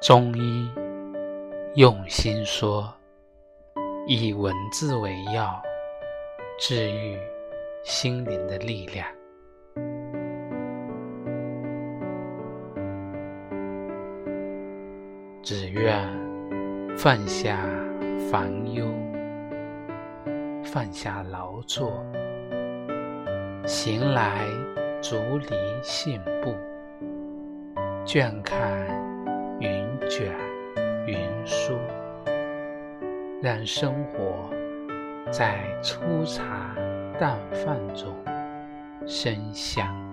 中医用心说，以文字为药，治愈心灵的力量。只愿放下烦忧，放下劳作，行来竹篱信步，倦看。书，让生活在粗茶淡饭中生香。